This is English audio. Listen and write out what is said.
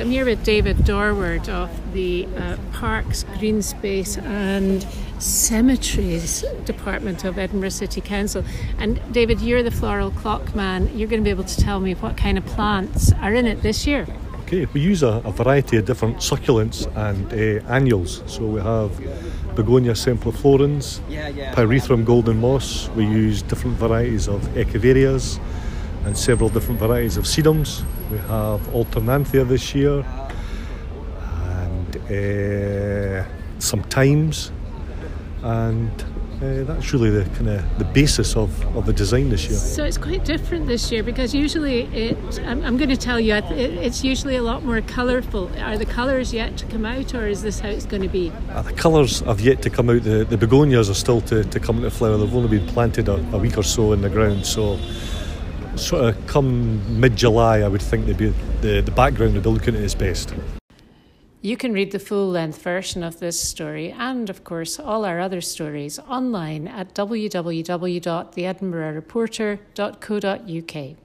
I'm here with David Dorward of the uh, Parks, Green Space and Cemeteries Department of Edinburgh City Council. And David, you're the floral clock man. You're going to be able to tell me what kind of plants are in it this year. Okay, we use a, a variety of different succulents and uh, annuals. So we have Begonia semperflorens, Pyrethrum golden moss. We use different varieties of echeverias and several different varieties of sedums. We have alternanthera this year and uh, some thymes and uh, that's really the kind of the basis of, of the design this year. So it's quite different this year because usually it. I'm, I'm going to tell you, it, it's usually a lot more colourful. Are the colours yet to come out, or is this how it's going to be? Uh, the colours have yet to come out. The, the begonias are still to, to come into flower. They've only been planted a, a week or so in the ground, so sort of come mid July, I would think they'd be the, the background would be looking at its best. You can read the full length version of this story and, of course, all our other stories online at www.theedinburghreporter.co.uk.